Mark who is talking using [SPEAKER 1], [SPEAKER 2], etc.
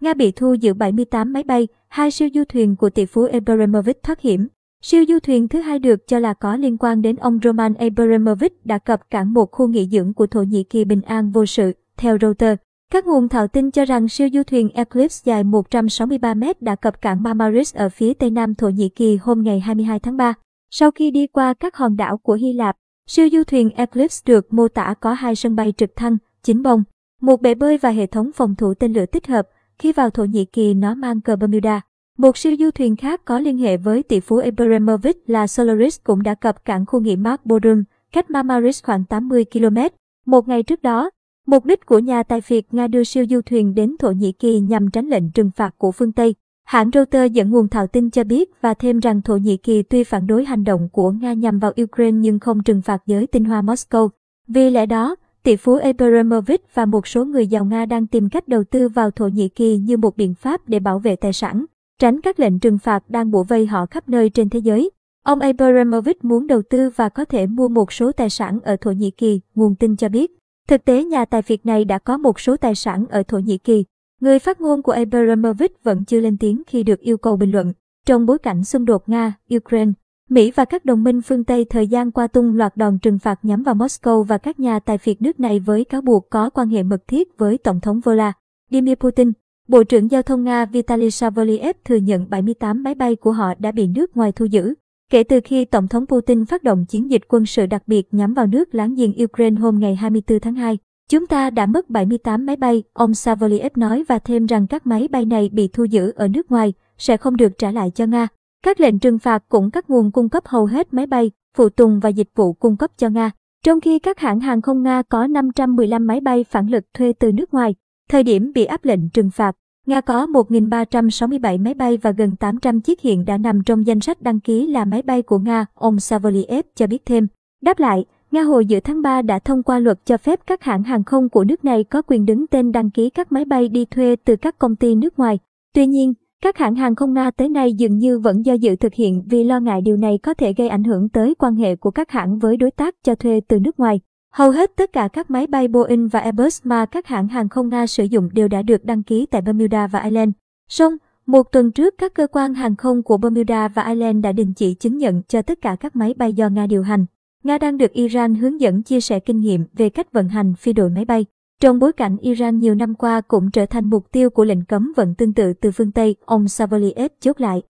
[SPEAKER 1] Nga bị thu giữ 78 máy bay, hai siêu du thuyền của tỷ phú Abramovich thoát hiểm. Siêu du thuyền thứ hai được cho là có liên quan đến ông Roman Abramovich đã cập cảng một khu nghỉ dưỡng của Thổ Nhĩ Kỳ bình an vô sự, theo Reuters. Các nguồn thạo tin cho rằng siêu du thuyền Eclipse dài 163 mét đã cập cảng Marmaris ở phía tây nam Thổ Nhĩ Kỳ hôm ngày 22 tháng 3. Sau khi đi qua các hòn đảo của Hy Lạp, siêu du thuyền Eclipse được mô tả có hai sân bay trực thăng, chín bông, một bể bơi và hệ thống phòng thủ tên lửa tích hợp. Khi vào Thổ Nhĩ Kỳ nó mang cờ Bermuda. Một siêu du thuyền khác có liên hệ với tỷ phú Abramovich là Solaris cũng đã cập cảng khu nghỉ mát Bodrum, cách Marmaris khoảng 80 km. Một ngày trước đó, mục đích của nhà tài phiệt Nga đưa siêu du thuyền đến Thổ Nhĩ Kỳ nhằm tránh lệnh trừng phạt của phương Tây. Hãng Reuters dẫn nguồn thạo tin cho biết và thêm rằng Thổ Nhĩ Kỳ tuy phản đối hành động của Nga nhằm vào Ukraine nhưng không trừng phạt giới tinh hoa Moscow. Vì lẽ đó, tỷ phú Abramovich và một số người giàu Nga đang tìm cách đầu tư vào Thổ Nhĩ Kỳ như một biện pháp để bảo vệ tài sản, tránh các lệnh trừng phạt đang bủa vây họ khắp nơi trên thế giới. Ông Abramovich muốn đầu tư và có thể mua một số tài sản ở Thổ Nhĩ Kỳ, nguồn tin cho biết. Thực tế nhà tài phiệt này đã có một số tài sản ở Thổ Nhĩ Kỳ. Người phát ngôn của Abramovich vẫn chưa lên tiếng khi được yêu cầu bình luận. Trong bối cảnh xung đột Nga-Ukraine, Mỹ và các đồng minh phương Tây thời gian qua tung loạt đòn trừng phạt nhắm vào Moscow và các nhà tài phiệt nước này với cáo buộc có quan hệ mật thiết với Tổng thống Vladimir Putin. Bộ trưởng Giao thông Nga Vitaly Savoliev thừa nhận 78 máy bay của họ đã bị nước ngoài thu giữ. Kể từ khi Tổng thống Putin phát động chiến dịch quân sự đặc biệt nhắm vào nước láng giềng Ukraine hôm ngày 24 tháng 2, chúng ta đã mất 78 máy bay, ông Savoliev nói và thêm rằng các máy bay này bị thu giữ ở nước ngoài, sẽ không được trả lại cho Nga. Các lệnh trừng phạt cũng cắt nguồn cung cấp hầu hết máy bay, phụ tùng và dịch vụ cung cấp cho Nga, trong khi các hãng hàng không Nga có 515 máy bay phản lực thuê từ nước ngoài. Thời điểm bị áp lệnh trừng phạt, Nga có 1.367 máy bay và gần 800 chiếc hiện đã nằm trong danh sách đăng ký là máy bay của Nga, ông Savoliev cho biết thêm. Đáp lại, Nga hồi giữa tháng 3 đã thông qua luật cho phép các hãng hàng không của nước này có quyền đứng tên đăng ký các máy bay đi thuê từ các công ty nước ngoài. Tuy nhiên, các hãng hàng không Nga tới nay dường như vẫn do dự thực hiện vì lo ngại điều này có thể gây ảnh hưởng tới quan hệ của các hãng với đối tác cho thuê từ nước ngoài. Hầu hết tất cả các máy bay Boeing và Airbus mà các hãng hàng không Nga sử dụng đều đã được đăng ký tại Bermuda và Ireland. Song, một tuần trước các cơ quan hàng không của Bermuda và Ireland đã đình chỉ chứng nhận cho tất cả các máy bay do Nga điều hành. Nga đang được Iran hướng dẫn chia sẻ kinh nghiệm về cách vận hành phi đội máy bay. Trong bối cảnh Iran nhiều năm qua cũng trở thành mục tiêu của lệnh cấm vận tương tự từ phương Tây, ông Savoliev chốt lại.